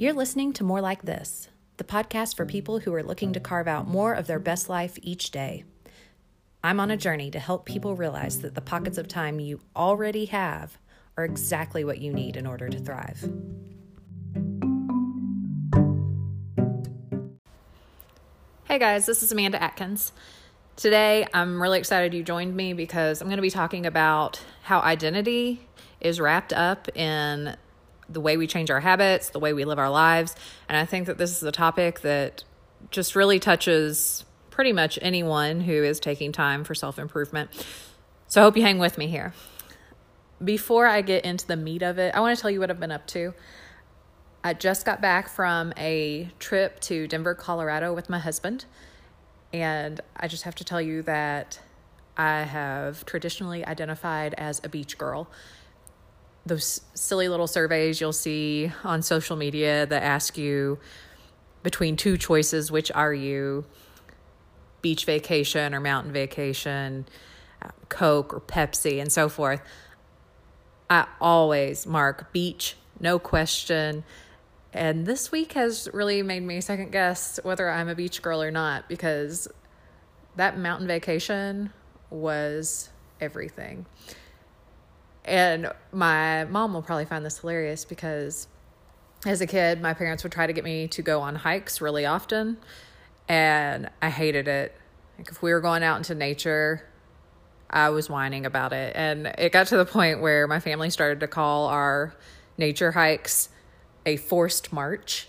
You're listening to More Like This, the podcast for people who are looking to carve out more of their best life each day. I'm on a journey to help people realize that the pockets of time you already have are exactly what you need in order to thrive. Hey guys, this is Amanda Atkins. Today, I'm really excited you joined me because I'm going to be talking about how identity is wrapped up in the way we change our habits, the way we live our lives. And I think that this is a topic that just really touches pretty much anyone who is taking time for self improvement. So I hope you hang with me here. Before I get into the meat of it, I want to tell you what I've been up to. I just got back from a trip to Denver, Colorado with my husband. And I just have to tell you that I have traditionally identified as a beach girl those silly little surveys you'll see on social media that ask you between two choices which are you? Beach vacation or mountain vacation coke or pepsi and so forth. I always mark beach no question. And this week has really made me second guess whether i'm a beach girl or not because that mountain vacation was everything and my mom will probably find this hilarious because as a kid, my parents would try to get me to go on hikes really often. And I hated it. Like if we were going out into nature, I was whining about it. And it got to the point where my family started to call our nature hikes a forced march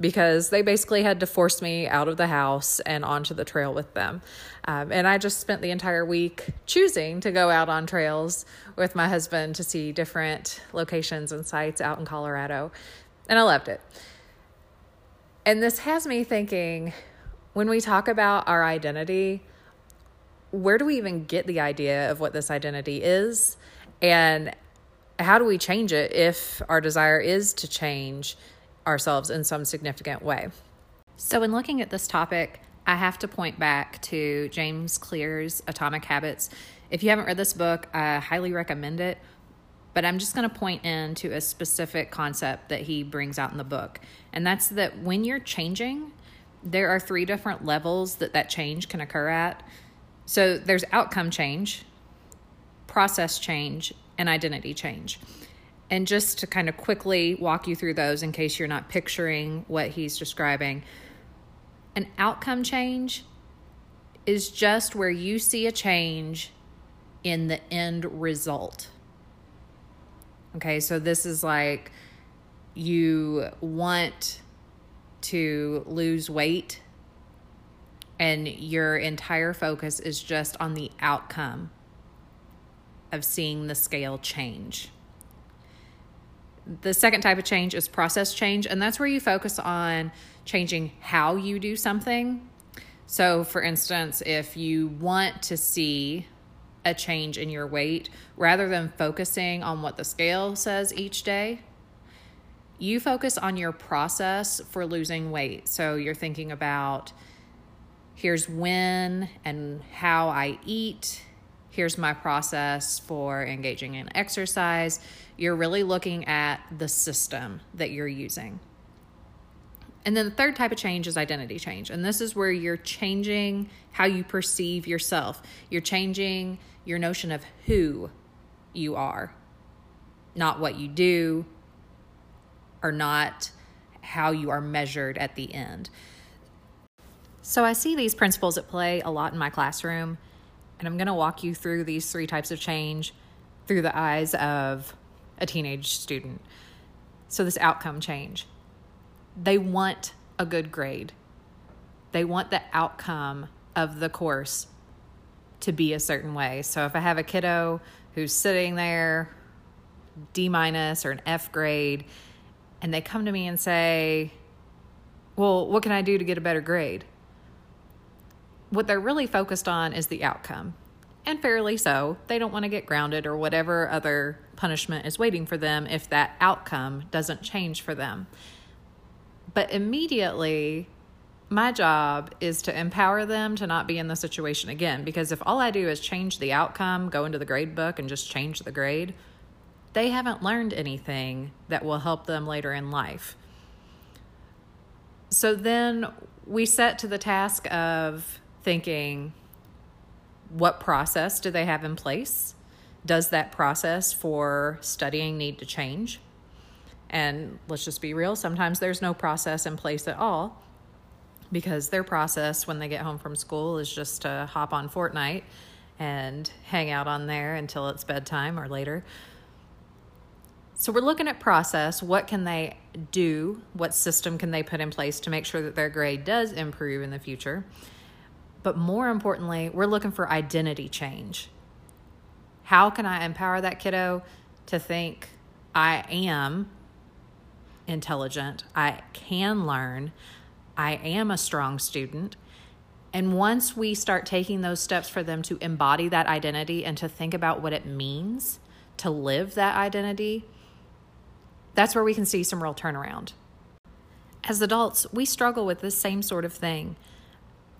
because they basically had to force me out of the house and onto the trail with them. Um, and I just spent the entire week choosing to go out on trails with my husband to see different locations and sites out in Colorado. And I loved it. And this has me thinking when we talk about our identity, where do we even get the idea of what this identity is? And how do we change it if our desire is to change ourselves in some significant way. So, in looking at this topic, I have to point back to James Clear's Atomic Habits. If you haven't read this book, I highly recommend it. But I'm just going to point into a specific concept that he brings out in the book. And that's that when you're changing, there are three different levels that that change can occur at. So there's outcome change, process change, and identity change. And just to kind of quickly walk you through those in case you're not picturing what he's describing, an outcome change is just where you see a change in the end result. Okay, so this is like you want to lose weight, and your entire focus is just on the outcome of seeing the scale change. The second type of change is process change, and that's where you focus on changing how you do something. So, for instance, if you want to see a change in your weight, rather than focusing on what the scale says each day, you focus on your process for losing weight. So, you're thinking about here's when and how I eat, here's my process for engaging in exercise. You're really looking at the system that you're using. And then the third type of change is identity change. And this is where you're changing how you perceive yourself. You're changing your notion of who you are, not what you do, or not how you are measured at the end. So I see these principles at play a lot in my classroom. And I'm going to walk you through these three types of change through the eyes of a teenage student. So, this outcome change. They want a good grade, they want the outcome of the course to be a certain way. So, if I have a kiddo who's sitting there, D minus or an F grade, and they come to me and say, Well, what can I do to get a better grade? What they're really focused on is the outcome. And fairly so. They don't want to get grounded or whatever other punishment is waiting for them if that outcome doesn't change for them. But immediately, my job is to empower them to not be in the situation again. Because if all I do is change the outcome, go into the grade book and just change the grade, they haven't learned anything that will help them later in life. So then we set to the task of thinking what process do they have in place? Does that process for studying need to change? And let's just be real, sometimes there's no process in place at all because their process when they get home from school is just to hop on Fortnite and hang out on there until it's bedtime or later. So we're looking at process. What can they do? What system can they put in place to make sure that their grade does improve in the future? But more importantly, we're looking for identity change. How can I empower that kiddo to think I am intelligent, I can learn, I am a strong student. And once we start taking those steps for them to embody that identity and to think about what it means to live that identity, that's where we can see some real turnaround. As adults, we struggle with this same sort of thing.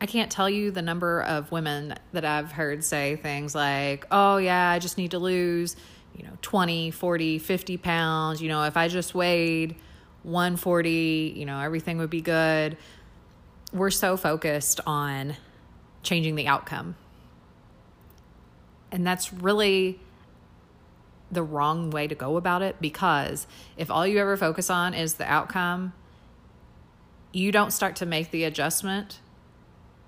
I can't tell you the number of women that I've heard say things like, oh, yeah, I just need to lose, you know, 20, 40, 50 pounds. You know, if I just weighed 140, you know, everything would be good. We're so focused on changing the outcome. And that's really the wrong way to go about it because if all you ever focus on is the outcome, you don't start to make the adjustment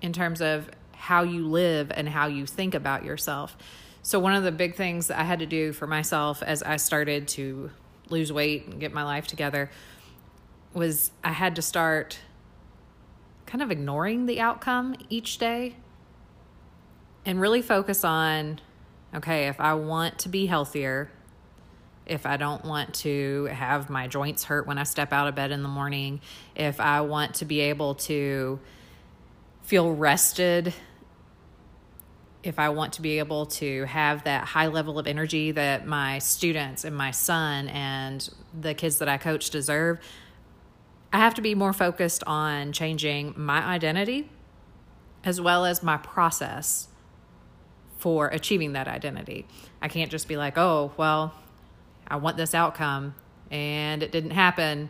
in terms of how you live and how you think about yourself. So, one of the big things I had to do for myself as I started to lose weight and get my life together was I had to start kind of ignoring the outcome each day and really focus on okay, if I want to be healthier, if I don't want to have my joints hurt when I step out of bed in the morning, if I want to be able to feel rested, if I want to be able to have that high level of energy that my students and my son and the kids that I coach deserve, I have to be more focused on changing my identity as well as my process for achieving that identity. I can't just be like, oh, well, I want this outcome and it didn't happen,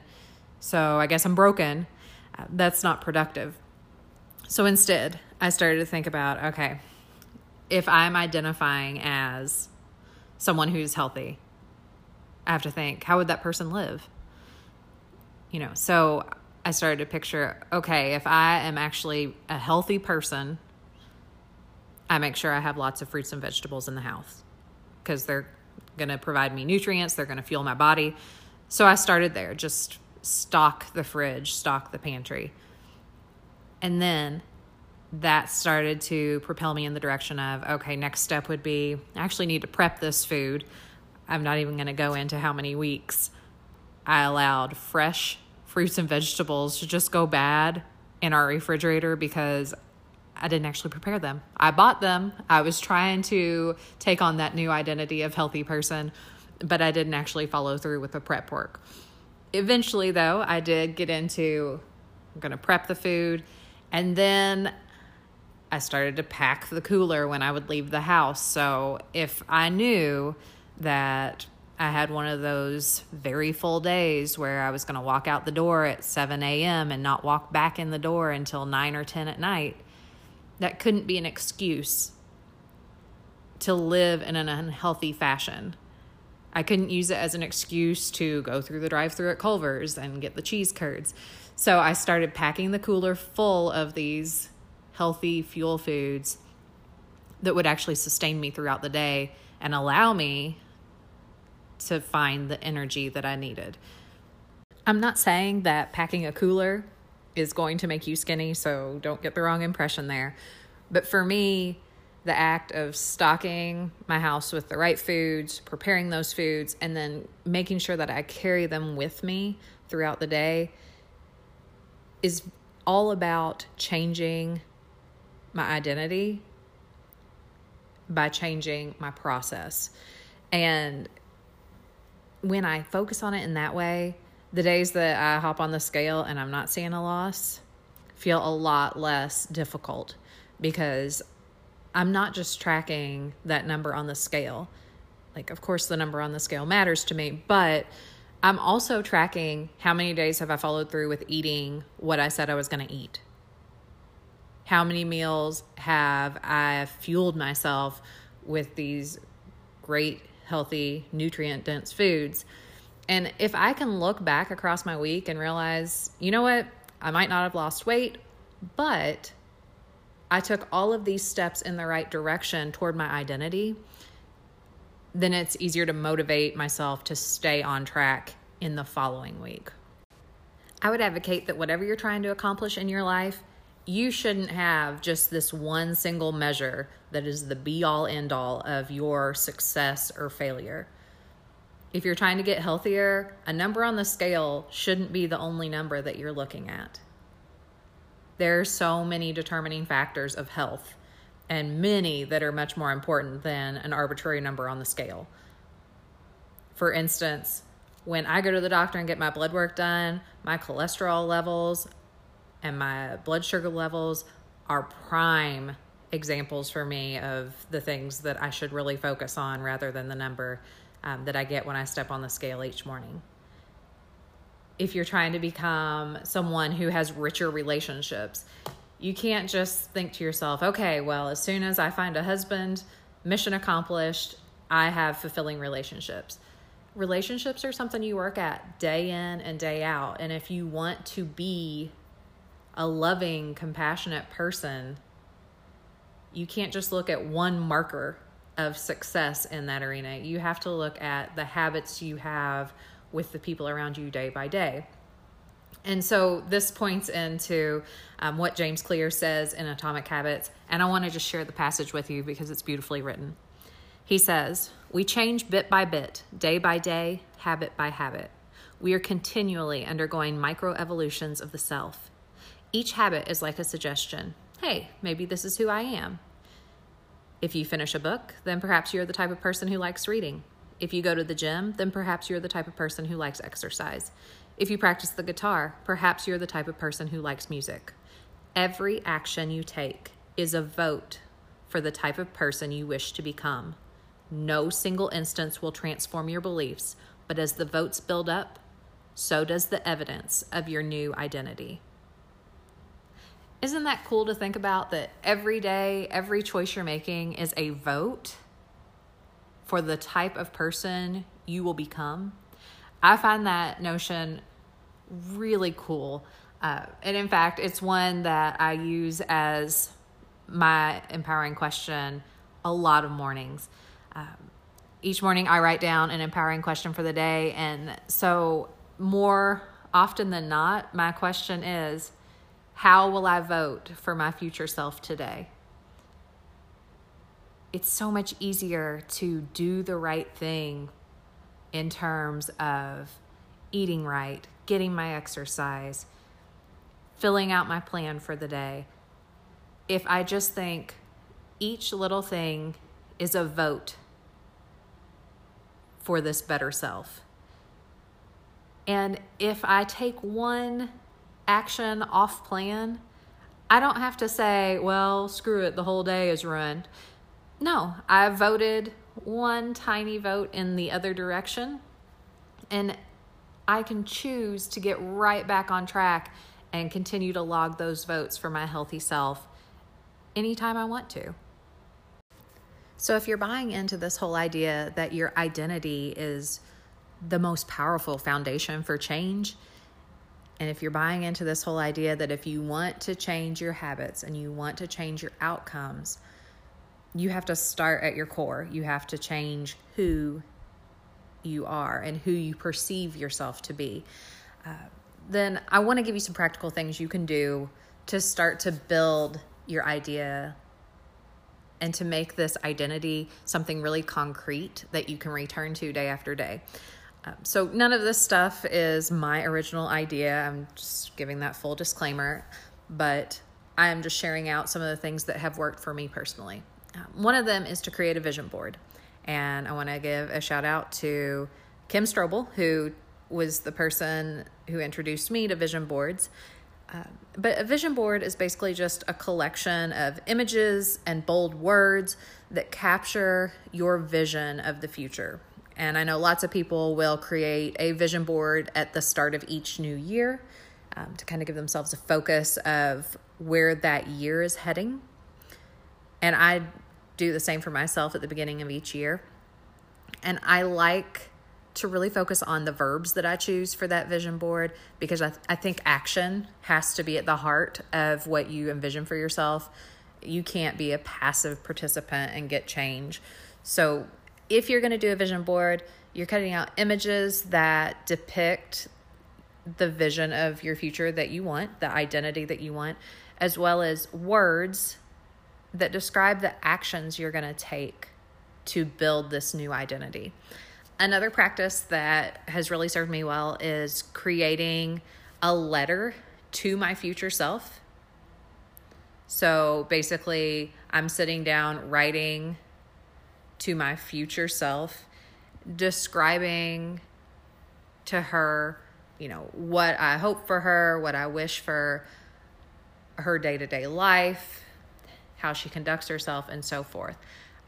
so I guess I'm broken. That's not productive. So instead, I started to think about okay, if I'm identifying as someone who's healthy, I have to think, how would that person live? you know, so I started to picture okay, if I am actually a healthy person, I make sure I have lots of fruits and vegetables in the house because they're going to provide me nutrients, they're going to fuel my body. So I started there, just stock the fridge, stock the pantry. And then that started to propel me in the direction of okay, next step would be I actually need to prep this food. I'm not even going to go into how many weeks. I allowed fresh fruits and vegetables to just go bad in our refrigerator because I didn't actually prepare them. I bought them. I was trying to take on that new identity of healthy person, but I didn't actually follow through with the prep work. Eventually, though, I did get into I'm going to prep the food, and then I started to pack the cooler when I would leave the house. So if I knew that I had one of those very full days where I was going to walk out the door at 7 a.m. and not walk back in the door until 9 or 10 at night. That couldn't be an excuse to live in an unhealthy fashion. I couldn't use it as an excuse to go through the drive through at Culver's and get the cheese curds. So I started packing the cooler full of these healthy fuel foods that would actually sustain me throughout the day and allow me to find the energy that I needed. I'm not saying that packing a cooler is going to make you skinny, so don't get the wrong impression there. But for me, the act of stocking my house with the right foods, preparing those foods, and then making sure that I carry them with me throughout the day is all about changing my identity by changing my process. And when I focus on it in that way, the days that I hop on the scale and I'm not seeing a loss feel a lot less difficult because I'm not just tracking that number on the scale. Like, of course, the number on the scale matters to me, but I'm also tracking how many days have I followed through with eating what I said I was going to eat. How many meals have I fueled myself with these great, healthy, nutrient dense foods? And if I can look back across my week and realize, you know what, I might not have lost weight, but I took all of these steps in the right direction toward my identity, then it's easier to motivate myself to stay on track in the following week. I would advocate that whatever you're trying to accomplish in your life, you shouldn't have just this one single measure that is the be all end all of your success or failure. If you're trying to get healthier, a number on the scale shouldn't be the only number that you're looking at. There are so many determining factors of health, and many that are much more important than an arbitrary number on the scale. For instance, when I go to the doctor and get my blood work done, my cholesterol levels and my blood sugar levels are prime examples for me of the things that I should really focus on rather than the number um, that I get when I step on the scale each morning. If you're trying to become someone who has richer relationships, you can't just think to yourself, okay, well, as soon as I find a husband, mission accomplished, I have fulfilling relationships. Relationships are something you work at day in and day out. And if you want to be a loving, compassionate person, you can't just look at one marker of success in that arena. You have to look at the habits you have with the people around you day by day. And so this points into um, what James Clear says in Atomic Habits. And I want to just share the passage with you because it's beautifully written. He says, We change bit by bit, day by day, habit by habit. We are continually undergoing micro evolutions of the self. Each habit is like a suggestion. Hey, maybe this is who I am. If you finish a book, then perhaps you're the type of person who likes reading. If you go to the gym, then perhaps you're the type of person who likes exercise. If you practice the guitar, perhaps you're the type of person who likes music. Every action you take is a vote for the type of person you wish to become. No single instance will transform your beliefs, but as the votes build up, so does the evidence of your new identity. Isn't that cool to think about that every day, every choice you're making is a vote for the type of person you will become? I find that notion really cool. Uh, and in fact, it's one that I use as my empowering question a lot of mornings. Um, each morning, I write down an empowering question for the day. And so, more often than not, my question is, how will I vote for my future self today? It's so much easier to do the right thing in terms of eating right, getting my exercise, filling out my plan for the day. If I just think each little thing is a vote for this better self. And if I take one action off plan, I don't have to say, well, screw it, the whole day is ruined. No, I voted one tiny vote in the other direction, and I can choose to get right back on track and continue to log those votes for my healthy self anytime I want to. So, if you're buying into this whole idea that your identity is the most powerful foundation for change, and if you're buying into this whole idea that if you want to change your habits and you want to change your outcomes, you have to start at your core. You have to change who you are and who you perceive yourself to be. Uh, then I want to give you some practical things you can do to start to build your idea and to make this identity something really concrete that you can return to day after day. Um, so, none of this stuff is my original idea. I'm just giving that full disclaimer, but I am just sharing out some of the things that have worked for me personally. Um, one of them is to create a vision board. And I want to give a shout out to Kim Strobel, who was the person who introduced me to vision boards. Uh, but a vision board is basically just a collection of images and bold words that capture your vision of the future And I know lots of people will create a vision board at the start of each new year um, to kind of give themselves a focus of where that year is heading. And I do the same for myself at the beginning of each year. And I like to really focus on the verbs that I choose for that vision board because I, th- I think action has to be at the heart of what you envision for yourself. You can't be a passive participant and get change. So, if you're going to do a vision board, you're cutting out images that depict the vision of your future that you want, the identity that you want, as well as words that describe the actions you're going to take to build this new identity. Another practice that has really served me well is creating a letter to my future self. So basically, I'm sitting down writing to my future self, describing to her, you know, what I hope for her, what I wish for her day to day life, how she conducts herself, and so forth.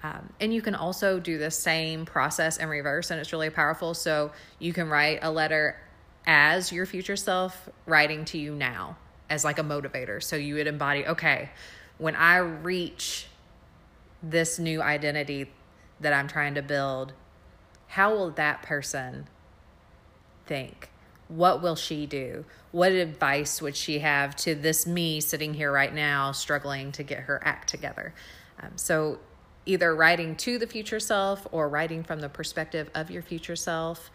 Um, and you can also do the same process in reverse, and it's really powerful. So you can write a letter as your future self writing to you now as like a motivator. So you would embody, okay, when I reach this new identity that I'm trying to build, how will that person think? What will she do? What advice would she have to this me sitting here right now, struggling to get her act together? Um, so either writing to the future self or writing from the perspective of your future self.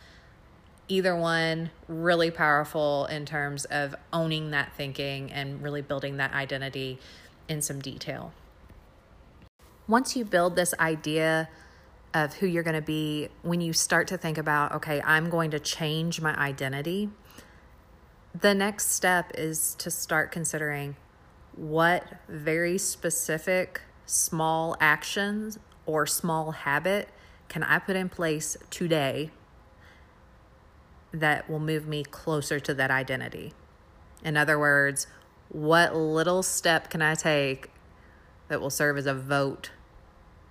Either one really powerful in terms of owning that thinking and really building that identity in some detail. Once you build this idea of who you're going to be, when you start to think about, okay, I'm going to change my identity, the next step is to start considering what very specific small actions or small habit can I put in place today that will move me closer to that identity? In other words, what little step can I take that will serve as a vote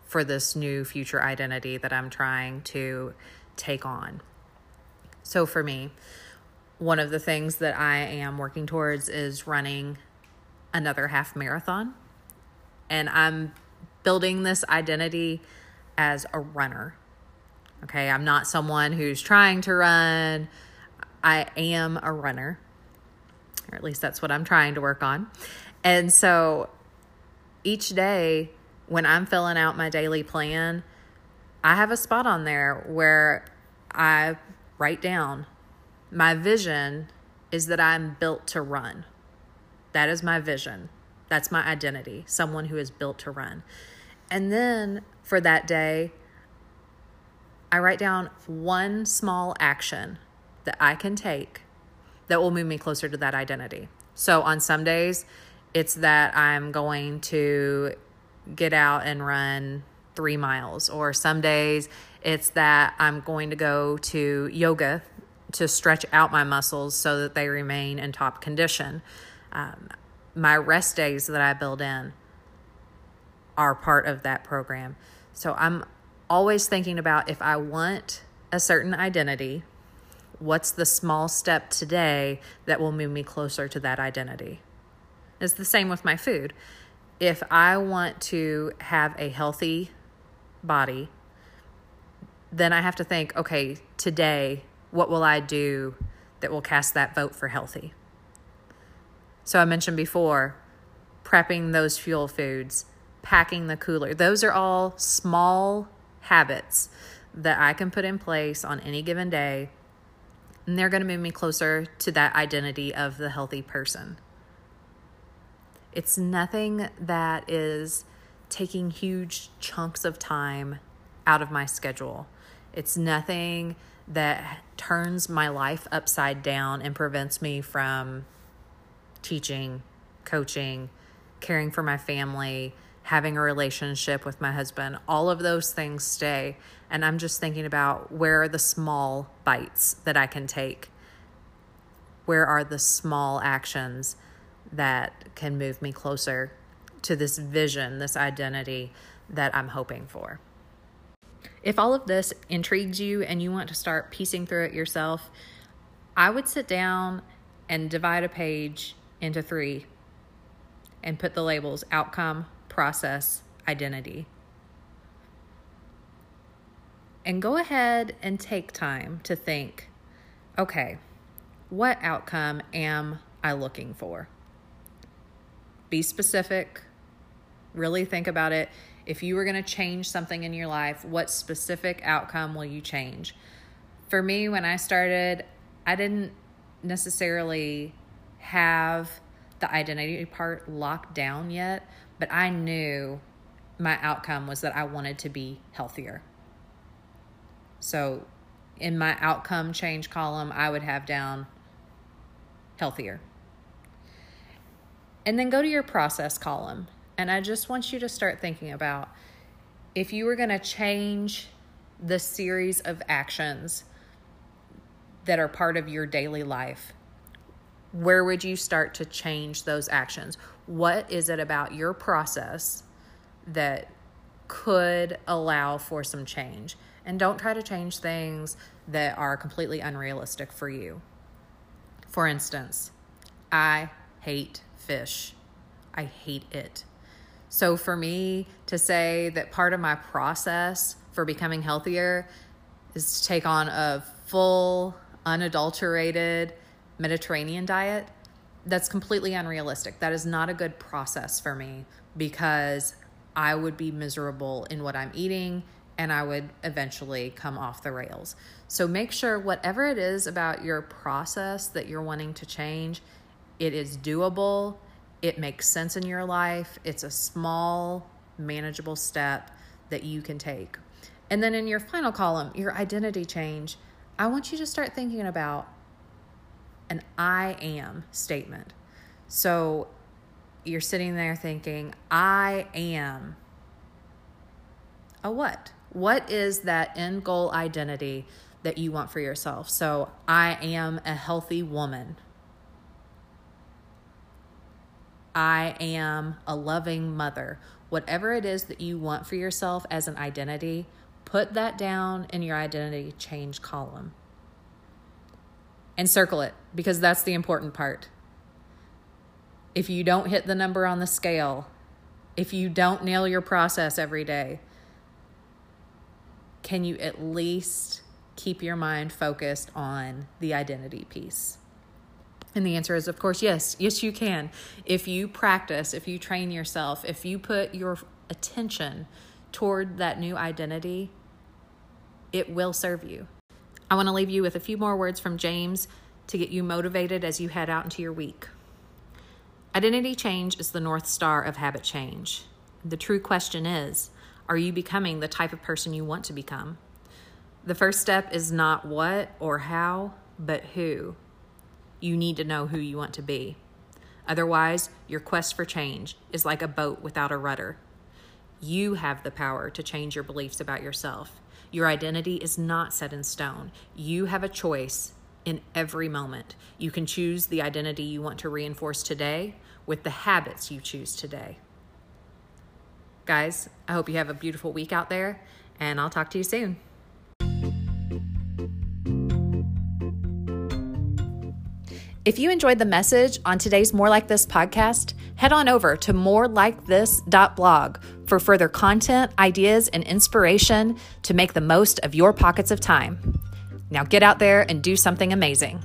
for this new future identity that I'm trying to take on? So, for me, one of the things that I am working towards is running another half marathon and I'm building this identity as a runner. Okay, I'm not someone who's trying to run. I am a runner, or at least that's what I'm trying to work on. And so each day when I'm filling out my daily plan, I have a spot on there where I write down my vision is that I'm built to run. That is my vision. That's my identity, someone who is built to run. And then for that day, I write down one small action that I can take that will move me closer to that identity. So on some days, it's that I'm going to get out and run three miles, or some days it's that I'm going to go to yoga to stretch out my muscles so that they remain in top condition. Um, my rest days that I build in are part of that program. So I'm always thinking about if I want a certain identity, what's the small step today that will move me closer to that identity? It's the same with my food. If I want to have a healthy body, then I have to think, okay, today, what will I do that will cast that vote for healthy? So I mentioned before, prepping those fuel foods, packing the cooler. Those are all small habits that I can put in place on any given day, and they're going to move me closer to that identity of the healthy person. It's nothing that is taking huge chunks of time out of my schedule. It's nothing that turns my life upside down and prevents me from teaching, coaching, caring for my family, having a relationship with my husband, all of those things stay. And I'm just thinking about where are the small bites that I can take? Where are the small actions that can move me closer to this vision, this identity that I'm hoping for? If all of this intrigues you and you want to start piecing through it yourself, I would sit down and divide a page into three and put the labels outcome, process, identity. And go ahead and take time to think okay, what outcome am I looking for? Be specific, really think about it. If you were going to change something in your life, what specific outcome will you change? For me, when I started, I didn't necessarily have the identity part locked down yet, but I knew my outcome was that I wanted to be healthier. So, in my outcome change column, I would have down healthier. And then go to your process column. And I just want you to start thinking about if you were going to change the series of actions that are part of your daily life, where would you start to change those actions? What is it about your process that could allow for some change? And don't try to change things that are completely unrealistic for you. For instance, I hate fish. I hate it. So for me to say that part of my process for becoming healthier is to take on a full, unadulterated, Mediterranean diet, that's completely unrealistic. That is not a good process for me because I would be miserable in what I'm eating and I would eventually come off the rails. So make sure whatever it is about your process that you're wanting to change, it is doable, it makes sense in your life, it's a small, manageable step that you can take. And then in your final column, your identity change, I want you to start thinking about an I am statement. So you're sitting there thinking, I am a what? What is that end goal identity that you want for yourself? So I am a healthy woman. I am a loving mother. Whatever it is that you want for yourself as an identity, put that down in your identity change column and circle it because that's the important part. If you don't hit the number on the scale, if you don't nail your process every day, can you at least keep your mind focused on the identity piece? And the answer is, of course, yes. Yes, you can. If you practice, if you train yourself, if you put your attention toward that new identity, it will serve you. I want to leave you with a few more words from James to get you motivated as you head out into your week. Identity change is the North Star of habit change. The true question is are you becoming the type of person you want to become? The first step is not what or how, but who. You need to know who you want to be. Otherwise, your quest for change is like a boat without a rudder. You have the power to change your beliefs about yourself. Your identity is not set in stone. You have a choice in every moment. You can choose the identity you want to reinforce today with the habits you choose today. Guys, I hope you have a beautiful week out there, and I'll talk to you soon. If you enjoyed the message on today's More Like This podcast, head on over to morelikethis.blog for further content, ideas, and inspiration to make the most of your pockets of time. Now get out there and do something amazing.